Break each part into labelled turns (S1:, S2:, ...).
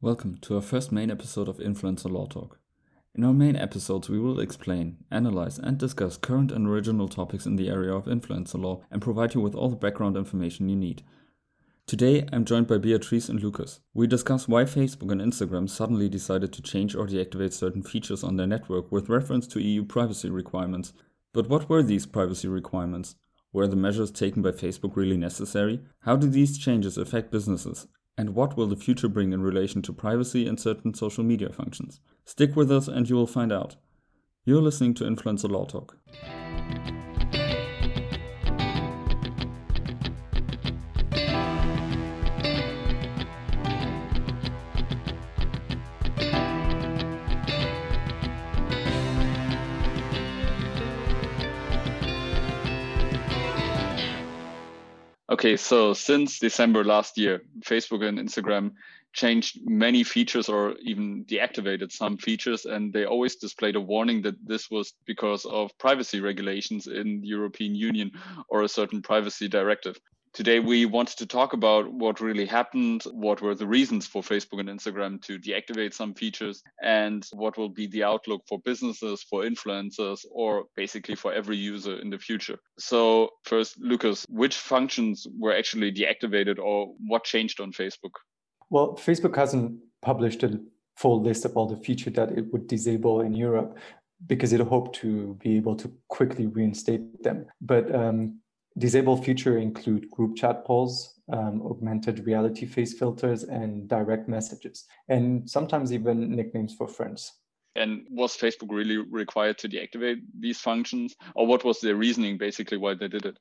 S1: Welcome to our first main episode of Influencer Law Talk. In our main episodes, we will explain, analyze, and discuss current and original topics in the area of influencer law and provide you with all the background information you need. Today, I'm joined by Beatriz and Lucas. We discuss why Facebook and Instagram suddenly decided to change or deactivate certain features on their network with reference to EU privacy requirements. But what were these privacy requirements? Were the measures taken by Facebook really necessary? How do these changes affect businesses? And what will the future bring in relation to privacy and certain social media functions? Stick with us and you will find out. You're listening to Influencer Law Talk.
S2: Okay, so since December last year, Facebook and Instagram changed many features or even deactivated some features, and they always displayed a warning that this was because of privacy regulations in the European Union or a certain privacy directive. Today, we wanted to talk about what really happened, what were the reasons for Facebook and Instagram to deactivate some features, and what will be the outlook for businesses, for influencers, or basically for every user in the future. So, first, Lucas, which functions were actually deactivated or what changed on Facebook?
S3: Well, Facebook hasn't published a full list of all the features that it would disable in Europe because it hoped to be able to quickly reinstate them. But um, Disabled feature include group chat polls, um, augmented reality face filters, and direct messages, and sometimes even nicknames for friends.
S2: And was Facebook really required to deactivate these functions, or what was their reasoning basically why they did it?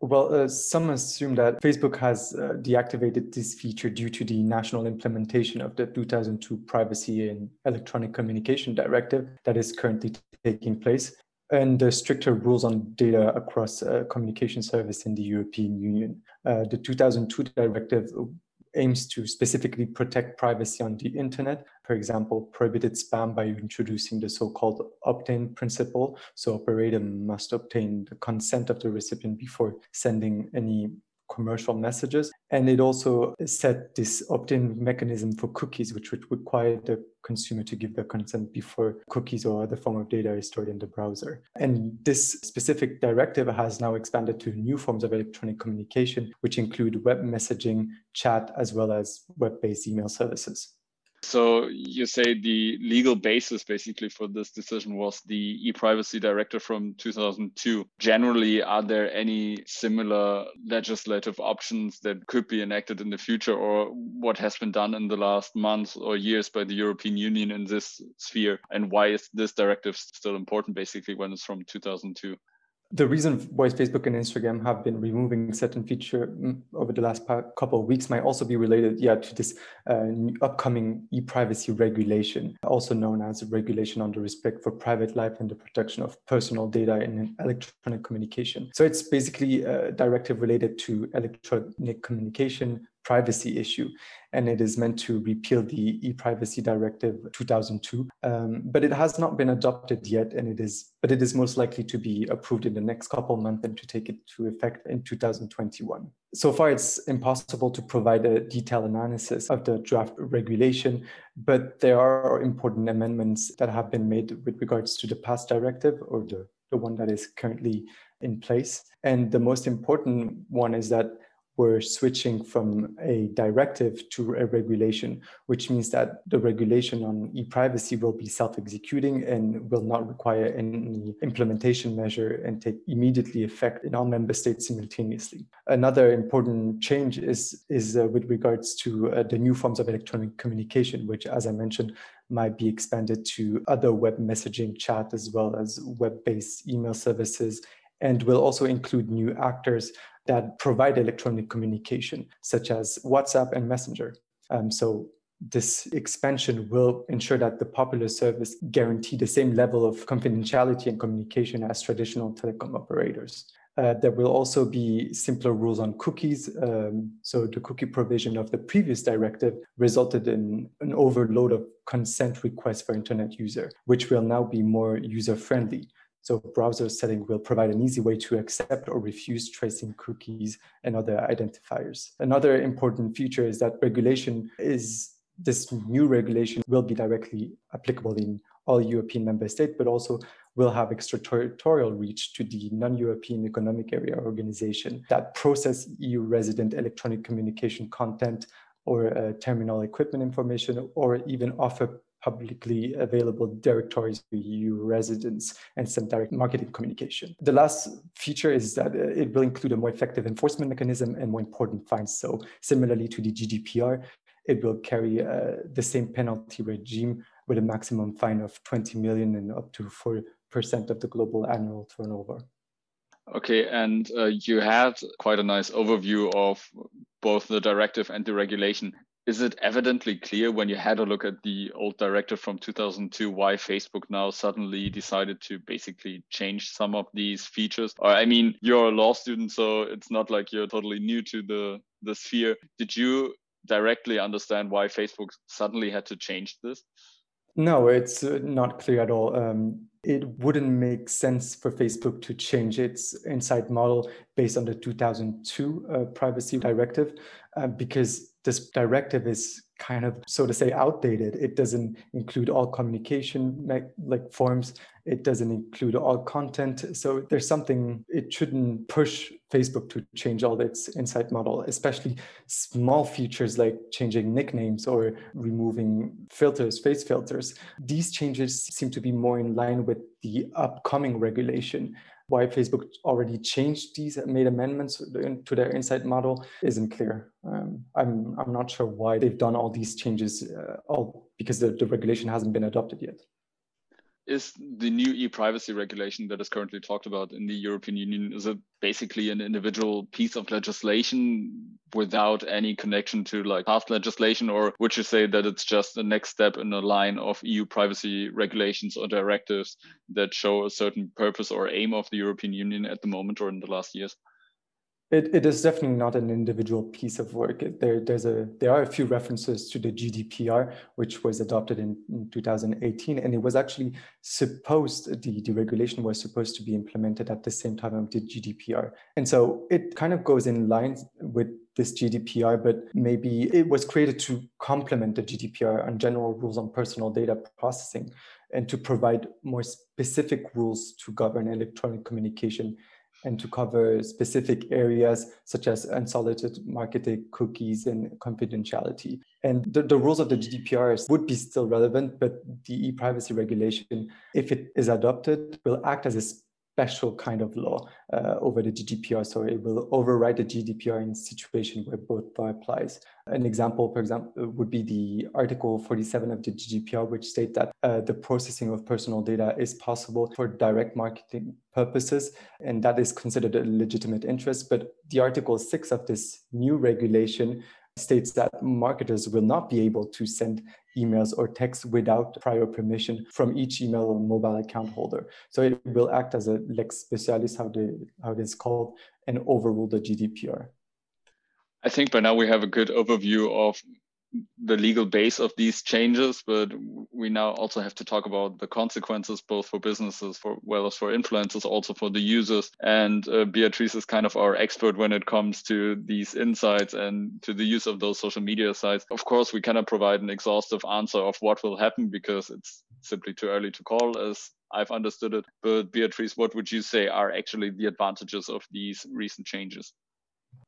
S3: Well, uh, some assume that Facebook has uh, deactivated this feature due to the national implementation of the 2002 Privacy and Electronic Communication Directive that is currently taking place and the stricter rules on data across uh, communication service in the European Union. Uh, the 2002 directive aims to specifically protect privacy on the internet. For example, prohibited spam by introducing the so-called opt-in principle. So operator must obtain the consent of the recipient before sending any commercial messages. And it also set this opt-in mechanism for cookies, which would require the consumer to give their consent before cookies or other form of data is stored in the browser. And this specific directive has now expanded to new forms of electronic communication, which include web messaging, chat, as well as web-based email services.
S2: So you say the legal basis basically for this decision was the e-privacy directive from 2002. Generally, are there any similar legislative options that could be enacted in the future or what has been done in the last months or years by the European Union in this sphere? And why is this directive still important basically when it's from 2002?
S3: The reason why Facebook and Instagram have been removing certain feature mm, over the last couple of weeks might also be related, yeah, to this uh, upcoming e-privacy regulation, also known as regulation on the respect for private life and the protection of personal data in electronic communication. So it's basically a directive related to electronic communication, privacy issue, and it is meant to repeal the e-privacy directive 2002. Um, but it has not been adopted yet, and it is, but it is most likely to be approved in the next couple months and to take it to effect in 2021. So far, it's impossible to provide a detailed analysis of the draft regulation, but there are important amendments that have been made with regards to the past directive or the, the one that is currently in place. And the most important one is that we're switching from a directive to a regulation, which means that the regulation on e-privacy will be self-executing and will not require any implementation measure and take immediately effect in all member states simultaneously. Another important change is, is uh, with regards to uh, the new forms of electronic communication, which, as I mentioned, might be expanded to other web messaging chat as well as web-based email services and will also include new actors that provide electronic communication, such as WhatsApp and Messenger. Um, so this expansion will ensure that the popular service guarantee the same level of confidentiality and communication as traditional telecom operators. Uh, there will also be simpler rules on cookies. Um, so the cookie provision of the previous directive resulted in an overload of consent requests for internet user, which will now be more user friendly. So browser setting will provide an easy way to accept or refuse tracing cookies and other identifiers. Another important feature is that regulation is this new regulation will be directly applicable in all European member states, but also will have extraterritorial reach to the non-European Economic Area organization that process EU resident electronic communication content or uh, terminal equipment information, or even offer publicly available directories to EU residents and some direct marketing communication. The last feature is that uh, it will include a more effective enforcement mechanism and more important fines. So similarly to the GDPR, it will carry uh, the same penalty regime with a maximum fine of 20 million and up to 4% of the global annual turnover.
S2: Okay, and uh, you had quite a nice overview of both the directive and the regulation. Is it evidently clear when you had a look at the old directive from 2002 why Facebook now suddenly decided to basically change some of these features? Or, I mean, you're a law student, so it's not like you're totally new to the, the sphere. Did you directly understand why Facebook suddenly had to change this?
S3: No, it's uh, not clear at all. Um, it wouldn't make sense for Facebook to change its insight model based on the 2002 uh, privacy directive uh, because this directive is kind of so to say outdated. It doesn't include all communication like forms. It doesn't include all content. So there's something it shouldn't push facebook to change all its insight model especially small features like changing nicknames or removing filters face filters. These changes seem to be more in line with the upcoming regulation why Facebook already changed these, made amendments to their insight model isn't clear. Um, I'm I'm not sure why they've done all these changes, uh, all because the, the regulation hasn't been adopted yet
S2: is the new e-privacy regulation that is currently talked about in the European Union is it basically an individual piece of legislation without any connection to like past legislation or would you say that it's just the next step in a line of EU privacy regulations or directives that show a certain purpose or aim of the European Union at the moment or in the last years?
S3: It, it is definitely not an individual piece of work. There, there's a, there are a few references to the GDPR, which was adopted in, in 2018, and it was actually supposed, the, regulation was supposed to be implemented at the same time of the GDPR. And so it kind of goes in line with this GDPR, but maybe it was created to complement the GDPR on general rules on personal data processing and to provide more specific rules to govern electronic communication and to cover specific areas such as unsolicited marketing cookies and confidentiality. And the, the rules of the GDPR would be still relevant, but the e-privacy regulation, if it is adopted, will act as a special kind of law uh, over the GDPR. So it will override the GDPR in situation where both law applies. An example, for example, would be the Article 47 of the GDPR, which state that uh, the processing of personal data is possible for direct marketing purposes, and that is considered a legitimate interest. But the Article 6 of this new regulation states that marketers will not be able to send emails or texts without prior permission from each email or mobile account holder. So it will act as a lex specialis, how, how it is called, and overrule the GDPR.
S2: I think by now we have a good overview of the legal base of these changes, but we now also have to talk about the consequences, both for businesses, for well as for influencers, also for the users. And uh, Beatriz is kind of our expert when it comes to these insights and to the use of those social media sites. Of course, we cannot provide an exhaustive answer of what will happen because it's simply too early to call, as I've understood it. But Beatriz, what would you say are actually the advantages of these recent changes?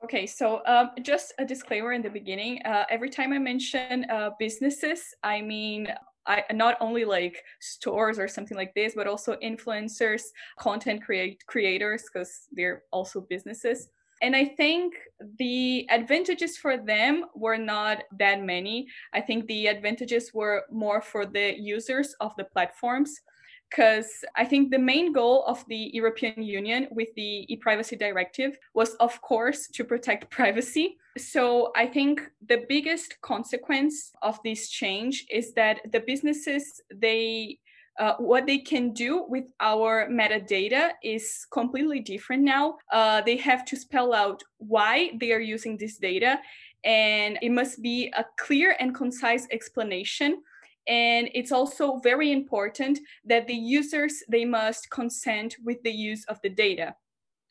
S4: Okay, so um, just a disclaimer in the beginning. Uh, every time I mention uh, businesses, I mean I, not only like stores or something like this, but also influencers, content create creators, because they're also businesses. And I think the advantages for them were not that many. I think the advantages were more for the users of the platforms because I think the main goal of the European Union with the e-privacy directive was, of course, to protect privacy. So I think the biggest consequence of this change is that the businesses they uh, what they can do with our metadata is completely different now. Uh, they have to spell out why they are using this data, and it must be a clear and concise explanation and it's also very important that the users they must consent with the use of the data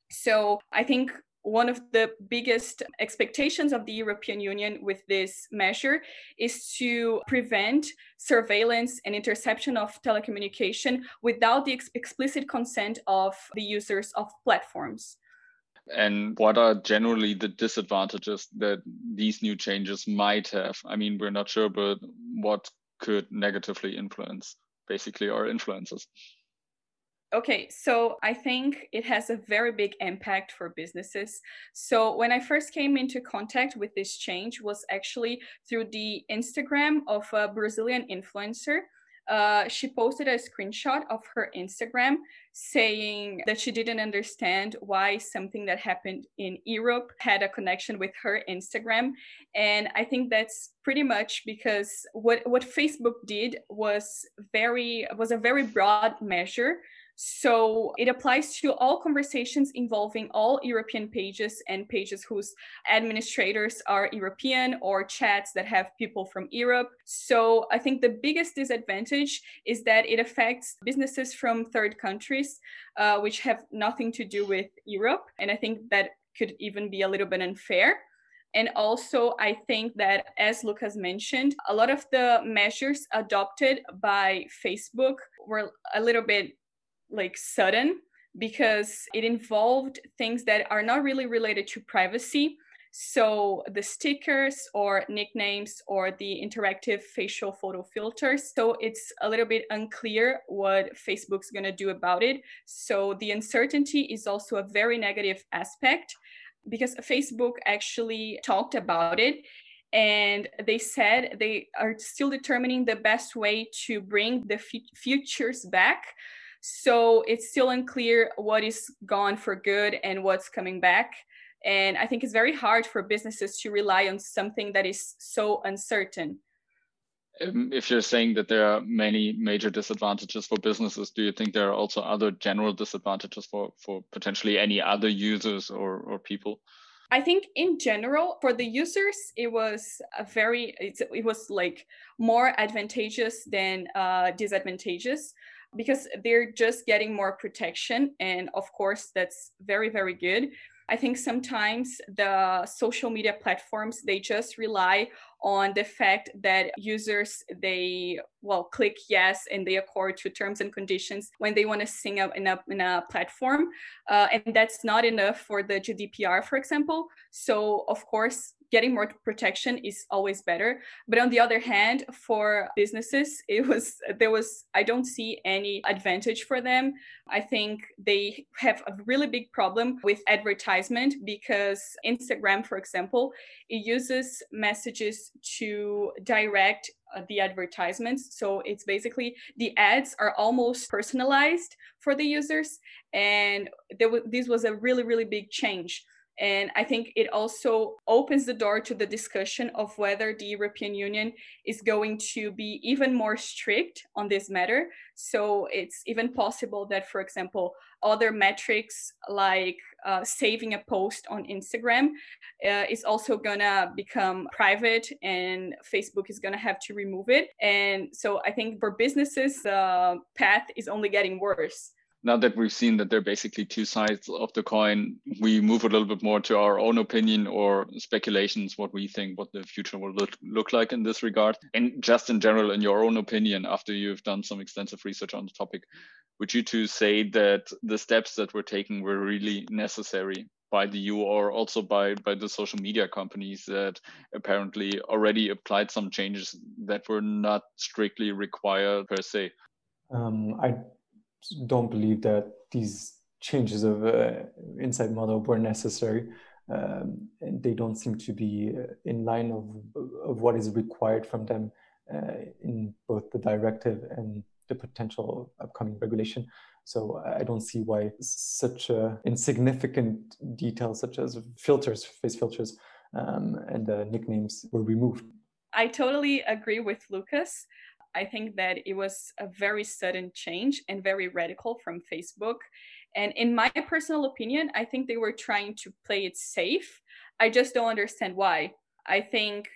S4: so i think one of the biggest expectations of the European Union with this measure is to prevent surveillance and interception of telecommunication without the ex- explicit consent of the users of platforms.
S2: And what are generally the disadvantages that these new changes might have? I mean, we're not sure, but what could negatively influence basically our influences?
S4: Okay, so I think it has a very big impact for businesses. So when I first came into contact with this change was actually through the Instagram of a Brazilian influencer. Uh, she posted a screenshot of her Instagram saying that she didn't understand why something that happened in Europe had a connection with her Instagram. And I think that's pretty much because what, what Facebook did was very was a very broad measure so it applies to all conversations involving all European pages and pages whose administrators are European or chats that have people from Europe. So I think the biggest disadvantage is that it affects businesses from third countries, uh, which have nothing to do with Europe. And I think that could even be a little bit unfair. And also, I think that, as Lucas mentioned, a lot of the measures adopted by Facebook were a little bit like sudden because it involved things that are not really related to privacy. So the stickers or nicknames or the interactive facial photo filters. So it's a little bit unclear what Facebook's going to do about it. So the uncertainty is also a very negative aspect because Facebook actually talked about it and they said they are still determining the best way to bring the f- futures back so it's still unclear what is gone for good and what's coming back. And I think it's very hard for businesses to rely on something that is so uncertain.
S2: Um, if you're saying that there are many major disadvantages for businesses, do you think there are also other general disadvantages for, for potentially any other users or, or people?
S4: I think in general for the users it was a very it was like more advantageous than uh, disadvantageous because they're just getting more protection. And of course, that's very, very good. I think sometimes the social media platforms they just rely on the fact that users they well click yes and they accord to terms and conditions when they want to sing up in a, in a platform uh, and that's not enough for the gdpr for example so of course getting more protection is always better. But on the other hand for businesses it was there was i don't see any advantage for them. I think they have a really big problem with advertisement because instagram for example it uses messages to direct uh, the advertisements. So it's basically the ads are almost personalized for the users. And there was, this was a really really big change and I think it also opens the door to the discussion of whether the European Union is going to be even more strict on this matter. So it's even possible that, for example, other metrics like uh, saving a post on Instagram uh, is also gonna become private and Facebook is gonna have to remove it. And so I think for businesses, the path is only getting worse
S2: now that we've seen that there are basically two sides of the coin, we move a little bit more to our own opinion or speculations, what we think what the future will look, look like in this regard. And just in general, in your own opinion, after you've done some extensive research on the topic, would you two say that the steps that were taken were really necessary by the EU or also by, by the social media companies that apparently already applied some changes that were not strictly required per se?
S3: Um, I don't believe that these changes of uh, inside model were necessary. Um, and they don't seem to be uh, in line of, of what is required from them uh, in both the directive and the potential upcoming regulation. So I don't see why such insignificant details such as filters, face filters, um, and the nicknames were removed.
S4: I totally agree with Lucas. I think that it was a very sudden change and very radical from Facebook. And in my personal opinion, I think they were trying to play it safe. I just don't understand why. I think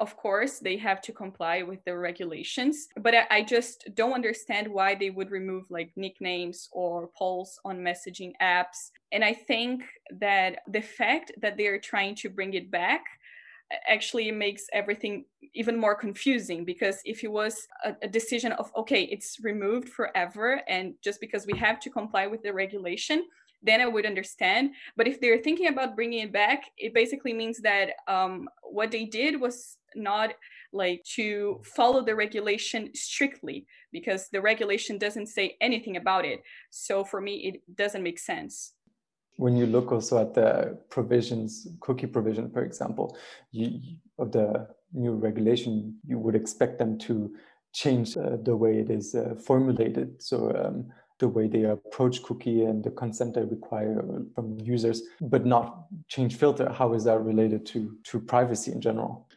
S4: of course they have to comply with the regulations but I, just don't understand why they would remove like nicknames or polls on messaging apps and i think that the fact that they're trying to bring it back actually makes everything even more confusing because if it was a, a, decision of okay it's removed forever and just because we have to comply with the regulation then i would understand. But if they're thinking about bringing it back it basically means that um, what they did was not like to follow the regulation strictly because the regulation doesn't say anything about it. So for me it doesn't make sense
S3: when you look also at the provisions, cookie provision, for example, you, of the new regulation, you would expect them to change uh, the way it is uh, formulated. So um, the way they approach cookie and the consent they require from users, but not change filter. How is that related to to privacy in general?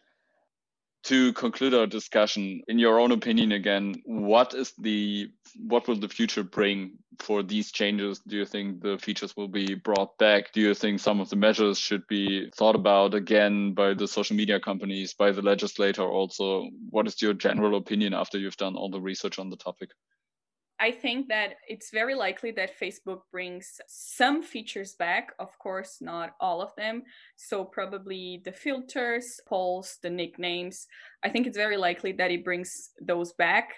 S2: To conclude our discussion in your own opinion again what is the what will the future bring for these changes? Do you think the features will be brought back? Do you think some of the measures should be thought about again by the social media companies by the legislator also? What is your general opinion after you've done all the research on the topic
S4: I think that it's very likely that Facebook brings some features back, of course, not all of them. So, probably the filters, polls, the nicknames. I think it's very likely that it brings those back.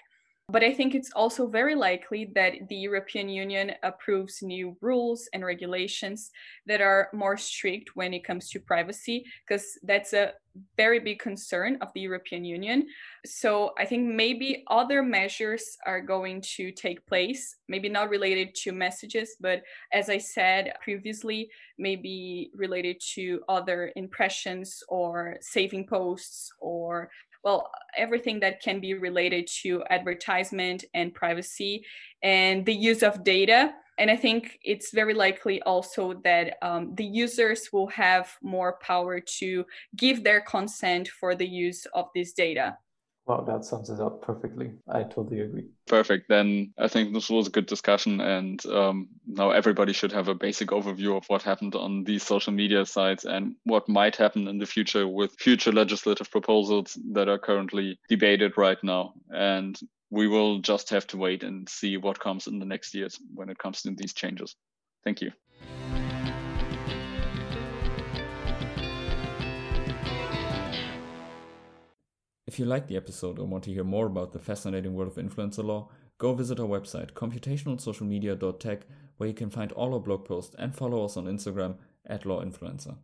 S4: But I think it's also very likely that the European Union approves new rules and regulations that are more strict when it comes to privacy, because that's a very big concern of the European Union. So I think maybe other measures are going to take place, maybe not related to messages, but as I said previously, maybe related to other impressions or saving posts or well everything that can be related to advertisement and privacy and the use of data and i think it's very likely also that um, the users will have more power to give their consent for the use of this data
S3: Wow, that sums it up perfectly. I totally agree.
S2: Perfect. Then I think this was a good discussion, and um, now everybody should have a basic overview of what happened on these social media sites and what might happen in the future with future legislative proposals that are currently debated right now. And we will just have to wait and see what comes in the next years when it comes to these changes. Thank you.
S1: If you liked the episode or want to hear more about the fascinating world of influencer law, go visit our website, computationalsocialmedia.tech, where you can find all our blog posts and follow us on Instagram at lawinfluencer.